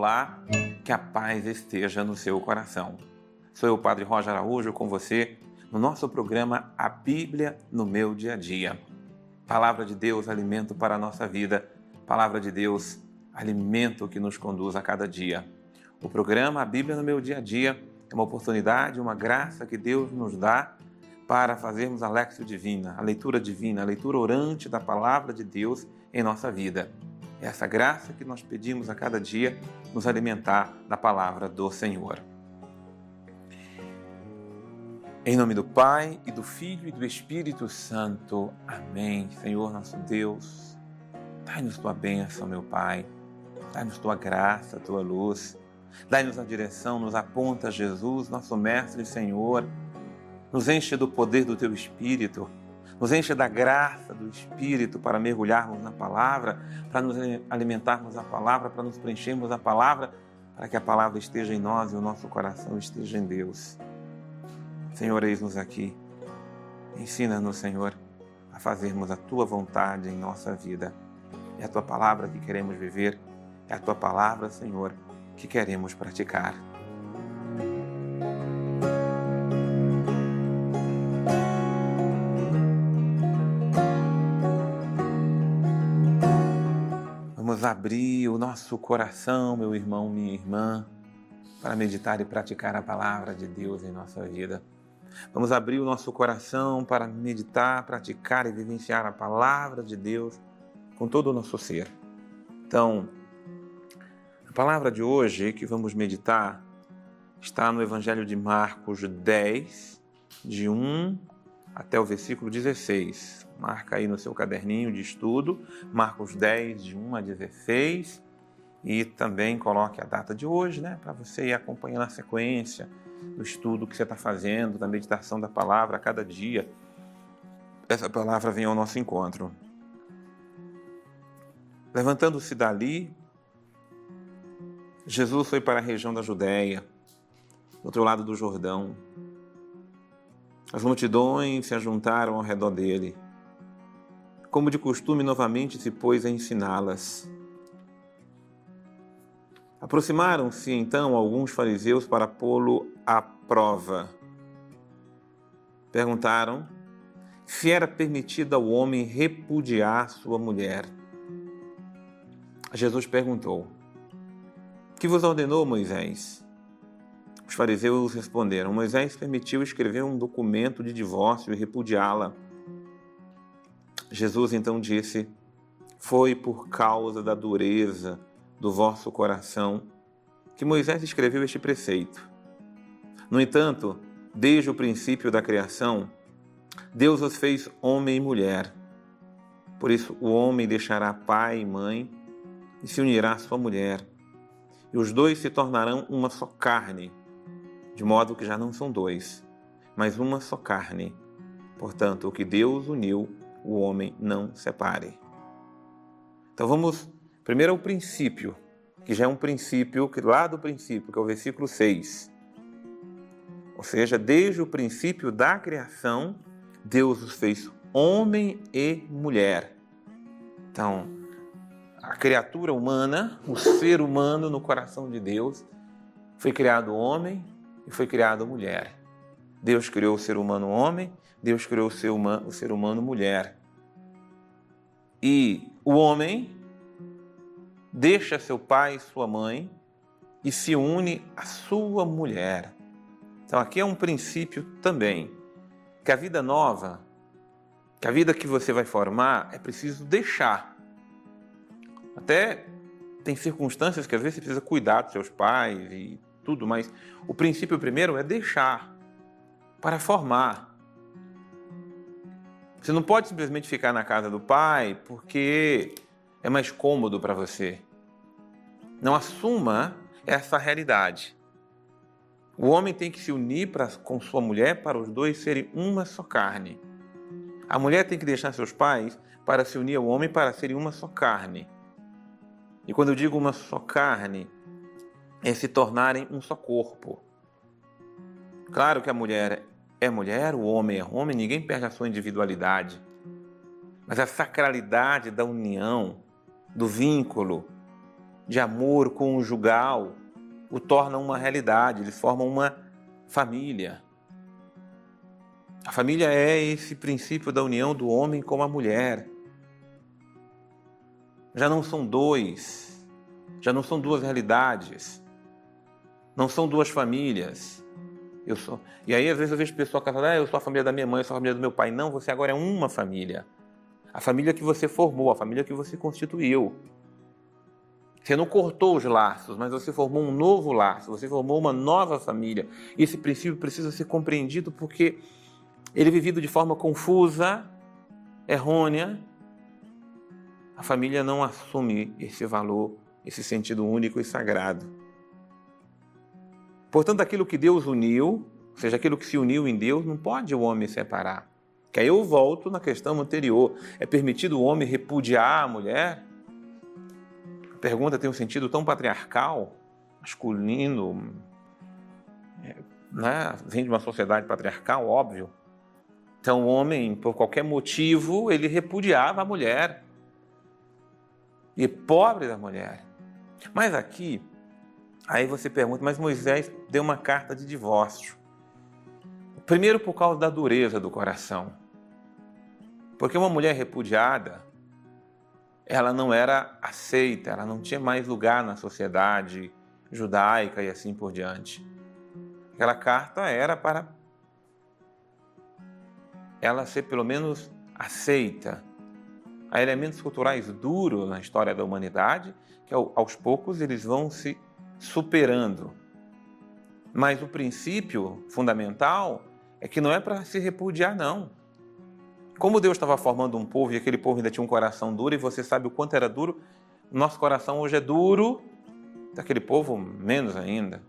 Olá, que a paz esteja no seu coração. Sou eu, Padre Roger Araújo, com você no nosso programa A Bíblia no Meu Dia a Dia. Palavra de Deus, alimento para a nossa vida. Palavra de Deus, alimento que nos conduz a cada dia. O programa A Bíblia no Meu Dia a Dia é uma oportunidade, uma graça que Deus nos dá para fazermos a Lexio Divina, a leitura divina, a leitura orante da Palavra de Deus em nossa vida. É essa graça que nós pedimos a cada dia nos alimentar da palavra do Senhor. Em nome do Pai e do Filho e do Espírito Santo. Amém. Senhor nosso Deus, dai-nos tua bênção, meu Pai. Dai-nos tua graça, tua luz. Dai-nos a direção, nos aponta Jesus, nosso Mestre e Senhor. Nos enche do poder do teu Espírito nos enche da graça do Espírito para mergulharmos na palavra, para nos alimentarmos da palavra, para nos preenchermos da palavra, para que a palavra esteja em nós e o nosso coração esteja em Deus. Senhor, eis-nos aqui. Ensina-nos, Senhor, a fazermos a tua vontade em nossa vida. É a tua palavra que queremos viver, é a tua palavra, Senhor, que queremos praticar. Nosso coração, meu irmão, minha irmã, para meditar e praticar a palavra de Deus em nossa vida. Vamos abrir o nosso coração para meditar, praticar e vivenciar a palavra de Deus com todo o nosso ser. Então, a palavra de hoje que vamos meditar está no Evangelho de Marcos 10, de 1 até o versículo 16. Marca aí no seu caderninho de estudo, Marcos 10, de 1 a 16. E também coloque a data de hoje, né? Para você ir acompanhando a sequência do estudo que você está fazendo, da meditação da palavra a cada dia. Essa palavra vem ao nosso encontro. Levantando-se dali, Jesus foi para a região da Judéia, do outro lado do Jordão. As multidões se ajuntaram ao redor dele como de costume, novamente se pôs a ensiná-las. Aproximaram-se então alguns fariseus para pô-lo à prova. Perguntaram se era permitido ao homem repudiar sua mulher. Jesus perguntou: Que vos ordenou Moisés? Os fariseus responderam: Moisés permitiu escrever um documento de divórcio e repudiá-la. Jesus então disse: Foi por causa da dureza do vosso coração que Moisés escreveu este preceito. No entanto, desde o princípio da criação, Deus os fez homem e mulher. Por isso, o homem deixará pai e mãe e se unirá à sua mulher, e os dois se tornarão uma só carne, de modo que já não são dois, mas uma só carne. Portanto, o que Deus uniu, o homem não separe. Então vamos primeiro ao princípio, que já é um princípio que lá do princípio, que é o versículo 6. Ou seja, desde o princípio da criação, Deus os fez homem e mulher. Então, a criatura humana, o ser humano no coração de Deus, foi criado homem e foi criado mulher. Deus criou o ser humano homem Deus criou o ser humano, o ser humano mulher. E o homem deixa seu pai e sua mãe e se une à sua mulher. Então aqui é um princípio também que a vida nova, que a vida que você vai formar, é preciso deixar. Até tem circunstâncias que às vezes você precisa cuidar dos seus pais e tudo, mas o princípio primeiro é deixar para formar. Você não pode simplesmente ficar na casa do pai porque é mais cômodo para você. Não assuma essa realidade. O homem tem que se unir pra, com sua mulher para os dois serem uma só carne. A mulher tem que deixar seus pais para se unir ao homem para serem uma só carne. E quando eu digo uma só carne, é se tornarem um só corpo. Claro que a mulher é mulher, o homem é homem, ninguém perde a sua individualidade. Mas a sacralidade da união, do vínculo, de amor conjugal o tornam uma realidade, eles formam uma família. A família é esse princípio da união do homem com a mulher. Já não são dois, já não são duas realidades, não são duas famílias. Eu sou. E aí, às vezes, eu vejo pessoas falando, ah, eu sou a família da minha mãe, eu sou a família do meu pai. Não, você agora é uma família. A família que você formou, a família que você constituiu. Você não cortou os laços, mas você formou um novo laço, você formou uma nova família. E esse princípio precisa ser compreendido porque ele é vivido de forma confusa, errônea. A família não assume esse valor, esse sentido único e sagrado. Portanto, aquilo que Deus uniu, ou seja, aquilo que se uniu em Deus, não pode o homem separar. Que aí eu volto na questão anterior. É permitido o homem repudiar a mulher? Pergunta tem um sentido tão patriarcal, masculino, é, né? vem de uma sociedade patriarcal, óbvio. Então, o homem, por qualquer motivo, ele repudiava a mulher. E pobre da mulher. Mas aqui, aí você pergunta, mas Moisés deu uma carta de divórcio. Primeiro, por causa da dureza do coração. Porque uma mulher repudiada, ela não era aceita, ela não tinha mais lugar na sociedade judaica e assim por diante. Aquela carta era para ela ser pelo menos aceita. Há elementos culturais duros na história da humanidade que aos poucos eles vão se superando. Mas o princípio fundamental é que não é para se repudiar, não. Como Deus estava formando um povo e aquele povo ainda tinha um coração duro, e você sabe o quanto era duro, nosso coração hoje é duro, daquele povo menos ainda.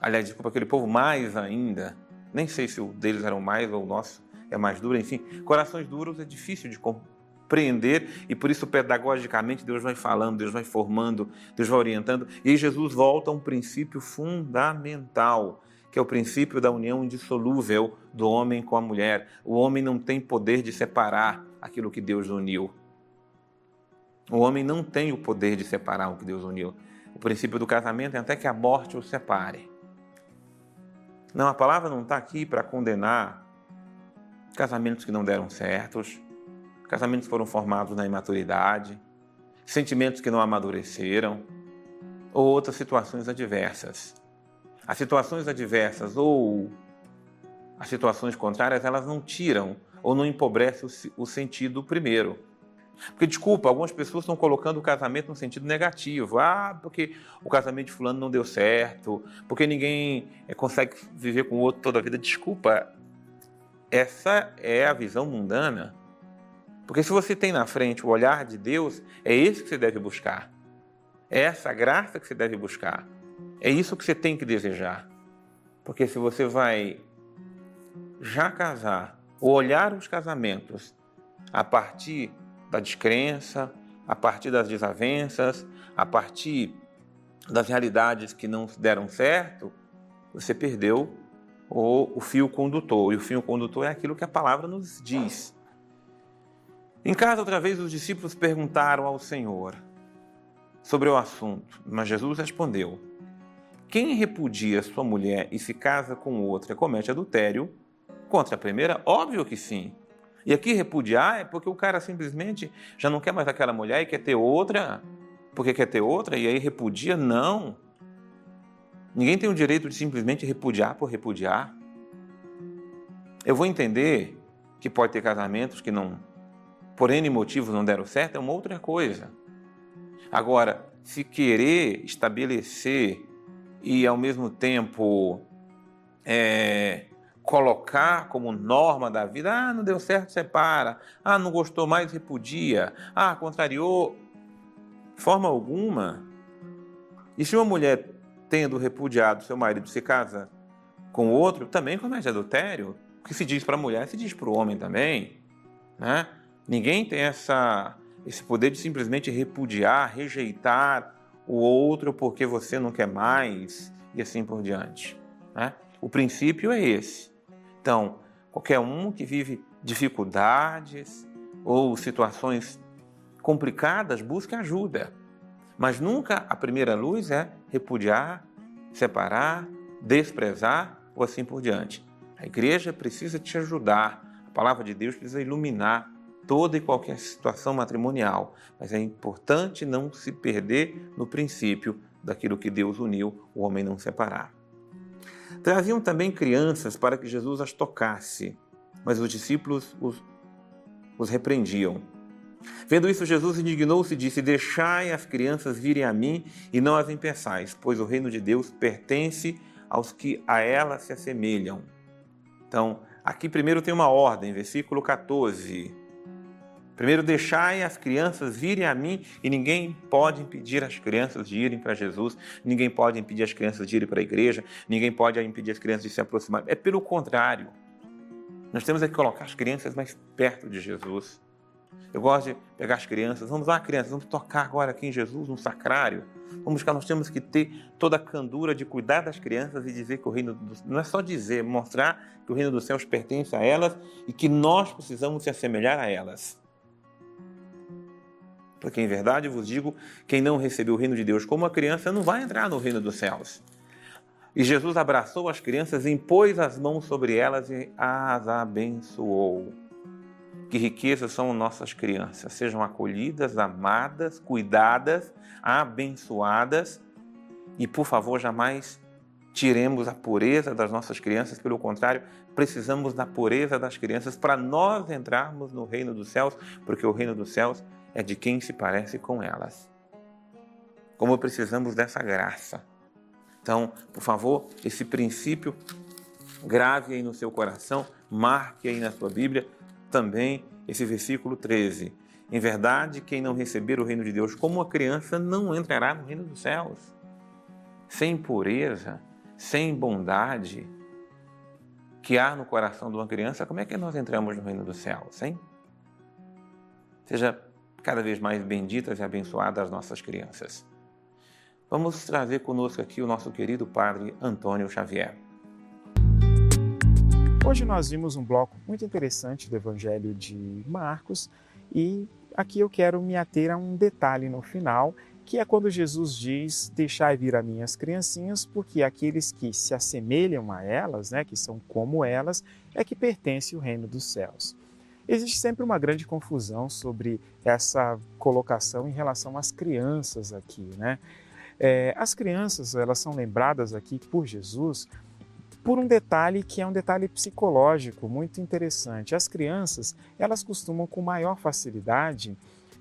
Aliás, desculpa, aquele povo mais ainda. Nem sei se o deles era mais ou o nosso é mais duro, enfim. Corações duros é difícil de compreender e por isso, pedagogicamente, Deus vai falando, Deus vai formando, Deus vai orientando. E Jesus volta a um princípio fundamental que é o princípio da união indissolúvel do homem com a mulher. O homem não tem poder de separar aquilo que Deus uniu. O homem não tem o poder de separar o que Deus uniu. O princípio do casamento é até que a morte o separe. Não, a palavra não está aqui para condenar casamentos que não deram certos, casamentos que foram formados na imaturidade, sentimentos que não amadureceram ou outras situações adversas. As situações adversas ou as situações contrárias, elas não tiram ou não empobrecem o sentido primeiro. Porque, desculpa, algumas pessoas estão colocando o casamento no sentido negativo. Ah, porque o casamento de fulano não deu certo, porque ninguém eh, consegue viver com o outro toda a vida. Desculpa, essa é a visão mundana. Porque se você tem na frente o olhar de Deus, é esse que você deve buscar. É essa graça que você deve buscar. É isso que você tem que desejar. Porque se você vai já casar, ou olhar os casamentos a partir da descrença, a partir das desavenças, a partir das realidades que não deram certo, você perdeu o, o fio condutor. E o fio condutor é aquilo que a palavra nos diz. Em casa, outra vez, os discípulos perguntaram ao Senhor sobre o assunto, mas Jesus respondeu: quem repudia sua mulher e se casa com outra comete adultério contra a primeira? Óbvio que sim. E aqui repudiar é porque o cara simplesmente já não quer mais aquela mulher e quer ter outra, porque quer ter outra e aí repudia? Não. Ninguém tem o direito de simplesmente repudiar por repudiar. Eu vou entender que pode ter casamentos que não, por N motivos, não deram certo, é uma outra coisa. Agora, se querer estabelecer e, ao mesmo tempo, é, colocar como norma da vida: ah, não deu certo, separa, ah, não gostou mais, repudia, ah, contrariou. Forma alguma. E se uma mulher, tendo repudiado seu marido, se casa com outro, também comete adultério. O que se diz para a mulher se diz para o homem também. Né? Ninguém tem essa, esse poder de simplesmente repudiar, rejeitar o outro porque você não quer mais e assim por diante. Né? O princípio é esse. Então, qualquer um que vive dificuldades ou situações complicadas, busque ajuda. Mas nunca a primeira luz é repudiar, separar, desprezar ou assim por diante. A igreja precisa te ajudar, a palavra de Deus precisa iluminar toda e qualquer situação matrimonial, mas é importante não se perder no princípio daquilo que Deus uniu, o homem não separar. Traziam também crianças para que Jesus as tocasse, mas os discípulos os, os repreendiam. Vendo isso, Jesus indignou-se e disse: Deixai as crianças virem a mim e não as impeçais, pois o reino de Deus pertence aos que a ela se assemelham. Então, aqui primeiro tem uma ordem, versículo 14. Primeiro, deixai as crianças virem a mim e ninguém pode impedir as crianças de irem para Jesus, ninguém pode impedir as crianças de irem para a igreja, ninguém pode impedir as crianças de se aproximar. É pelo contrário. Nós temos que colocar as crianças mais perto de Jesus. Eu gosto de pegar as crianças, vamos lá, crianças, vamos tocar agora aqui em Jesus, no sacrário. Vamos cá, nós temos que ter toda a candura de cuidar das crianças e dizer que o reino dos, não é só dizer, mostrar que o reino dos céus pertence a elas e que nós precisamos se assemelhar a elas. Porque em verdade vos digo, quem não recebeu o reino de Deus como a criança não vai entrar no reino dos céus. E Jesus abraçou as crianças, impôs as mãos sobre elas e as abençoou. Que riquezas são nossas crianças, sejam acolhidas, amadas, cuidadas, abençoadas e, por favor, jamais tiremos a pureza das nossas crianças, pelo contrário, precisamos da pureza das crianças para nós entrarmos no reino dos céus, porque o reino dos céus é de quem se parece com elas. Como precisamos dessa graça. Então, por favor, esse princípio grave aí no seu coração, marque aí na sua Bíblia também esse versículo 13. Em verdade, quem não receber o reino de Deus como uma criança não entrará no reino dos céus. Sem pureza, sem bondade que há no coração de uma criança, como é que nós entramos no reino dos céus, hein? Seja cada vez mais benditas e abençoadas as nossas crianças. Vamos trazer conosco aqui o nosso querido Padre Antônio Xavier. Hoje nós vimos um bloco muito interessante do Evangelho de Marcos e aqui eu quero me ater a um detalhe no final, que é quando Jesus diz: Deixai vir a minhas criancinhas, porque aqueles que se assemelham a elas, né, que são como elas, é que pertence o reino dos céus. Existe sempre uma grande confusão sobre essa colocação em relação às crianças aqui, né? É, as crianças elas são lembradas aqui por Jesus por um detalhe que é um detalhe psicológico muito interessante. As crianças elas costumam com maior facilidade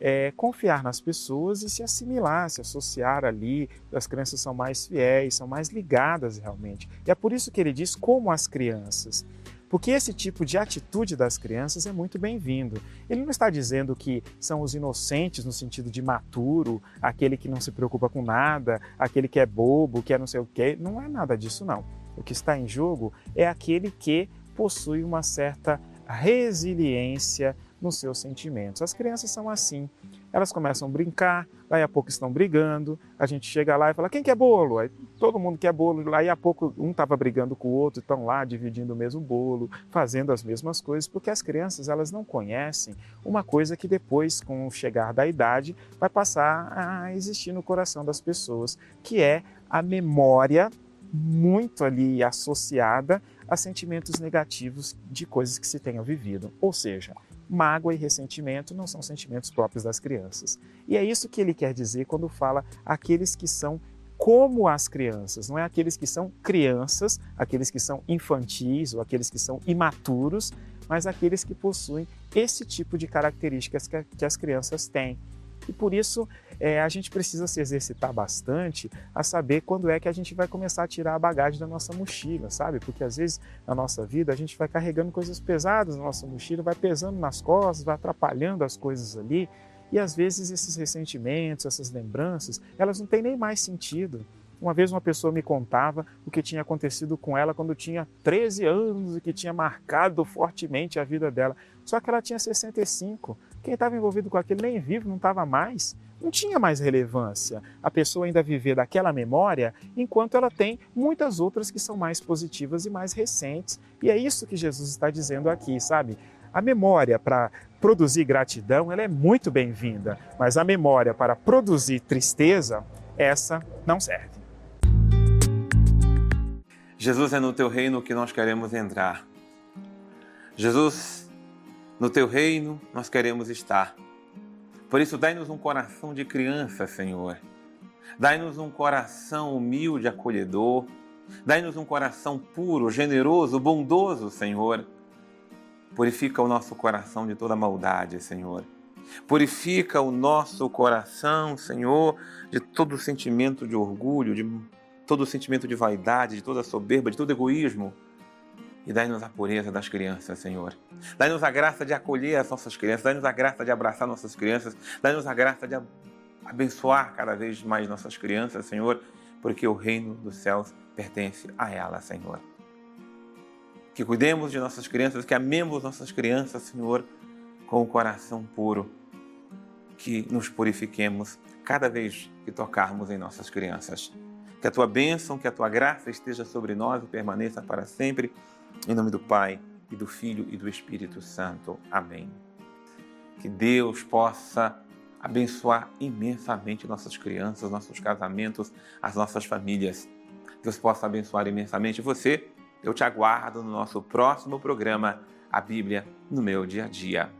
é, confiar nas pessoas e se assimilar, se associar ali. As crianças são mais fiéis, são mais ligadas realmente. E é por isso que ele diz como as crianças. Porque esse tipo de atitude das crianças é muito bem-vindo. Ele não está dizendo que são os inocentes no sentido de maturo, aquele que não se preocupa com nada, aquele que é bobo, que é não sei o quê. Não é nada disso, não. O que está em jogo é aquele que possui uma certa resiliência nos seus sentimentos. As crianças são assim elas começam a brincar, daí a pouco estão brigando, a gente chega lá e fala, quem quer bolo? Aí todo mundo quer bolo, aí a pouco um estava brigando com o outro, estão lá dividindo o mesmo bolo, fazendo as mesmas coisas, porque as crianças elas não conhecem uma coisa que depois, com o chegar da idade, vai passar a existir no coração das pessoas, que é a memória muito ali associada a sentimentos negativos de coisas que se tenham vivido. Ou seja, mágoa e ressentimento não são sentimentos próprios das crianças. E é isso que ele quer dizer quando fala aqueles que são como as crianças, não é aqueles que são crianças, aqueles que são infantis ou aqueles que são imaturos, mas aqueles que possuem esse tipo de características que, as crianças têm. E por isso é, a gente precisa se exercitar bastante a saber quando é que a gente vai começar a tirar a bagagem da nossa mochila, sabe? Porque às vezes na nossa vida a gente vai carregando coisas pesadas na nossa mochila, vai pesando nas costas, vai atrapalhando as coisas ali. E às vezes esses ressentimentos, essas lembranças, elas não têm nem mais sentido. Uma vez uma pessoa me contava o que tinha acontecido com ela quando tinha 13 anos e que tinha marcado fortemente a vida dela. Só que ela tinha 65. Quem estava envolvido com aquilo nem vivo, não estava mais não tinha mais relevância a pessoa ainda viver daquela memória, enquanto ela tem muitas outras que são mais positivas e mais recentes. E é isso que Jesus está dizendo aqui, sabe? A memória para produzir gratidão, ela é muito bem-vinda, mas a memória para produzir tristeza, essa não serve. Jesus é no teu reino que nós queremos entrar. Jesus, no teu reino nós queremos estar. Por isso, dai-nos um coração de criança, Senhor. Dai-nos um coração humilde, acolhedor. Dai-nos um coração puro, generoso, bondoso, Senhor. Purifica o nosso coração de toda maldade, Senhor. Purifica o nosso coração, Senhor, de todo sentimento de orgulho, de todo sentimento de vaidade, de toda soberba, de todo egoísmo. E dai-nos a pureza das crianças, Senhor. Dai-nos a graça de acolher as nossas crianças, dai-nos a graça de abraçar nossas crianças, dai-nos a graça de abençoar cada vez mais nossas crianças, Senhor, porque o reino dos céus pertence a elas, Senhor. Que cuidemos de nossas crianças, que amemos nossas crianças, Senhor, com o coração puro. Que nos purifiquemos cada vez que tocarmos em nossas crianças. Que a tua bênção, que a tua graça esteja sobre nós e permaneça para sempre. Em nome do Pai, e do Filho e do Espírito Santo. Amém. Que Deus possa abençoar imensamente nossas crianças, nossos casamentos, as nossas famílias. Deus possa abençoar imensamente você. Eu te aguardo no nosso próximo programa, A Bíblia no meu dia a dia.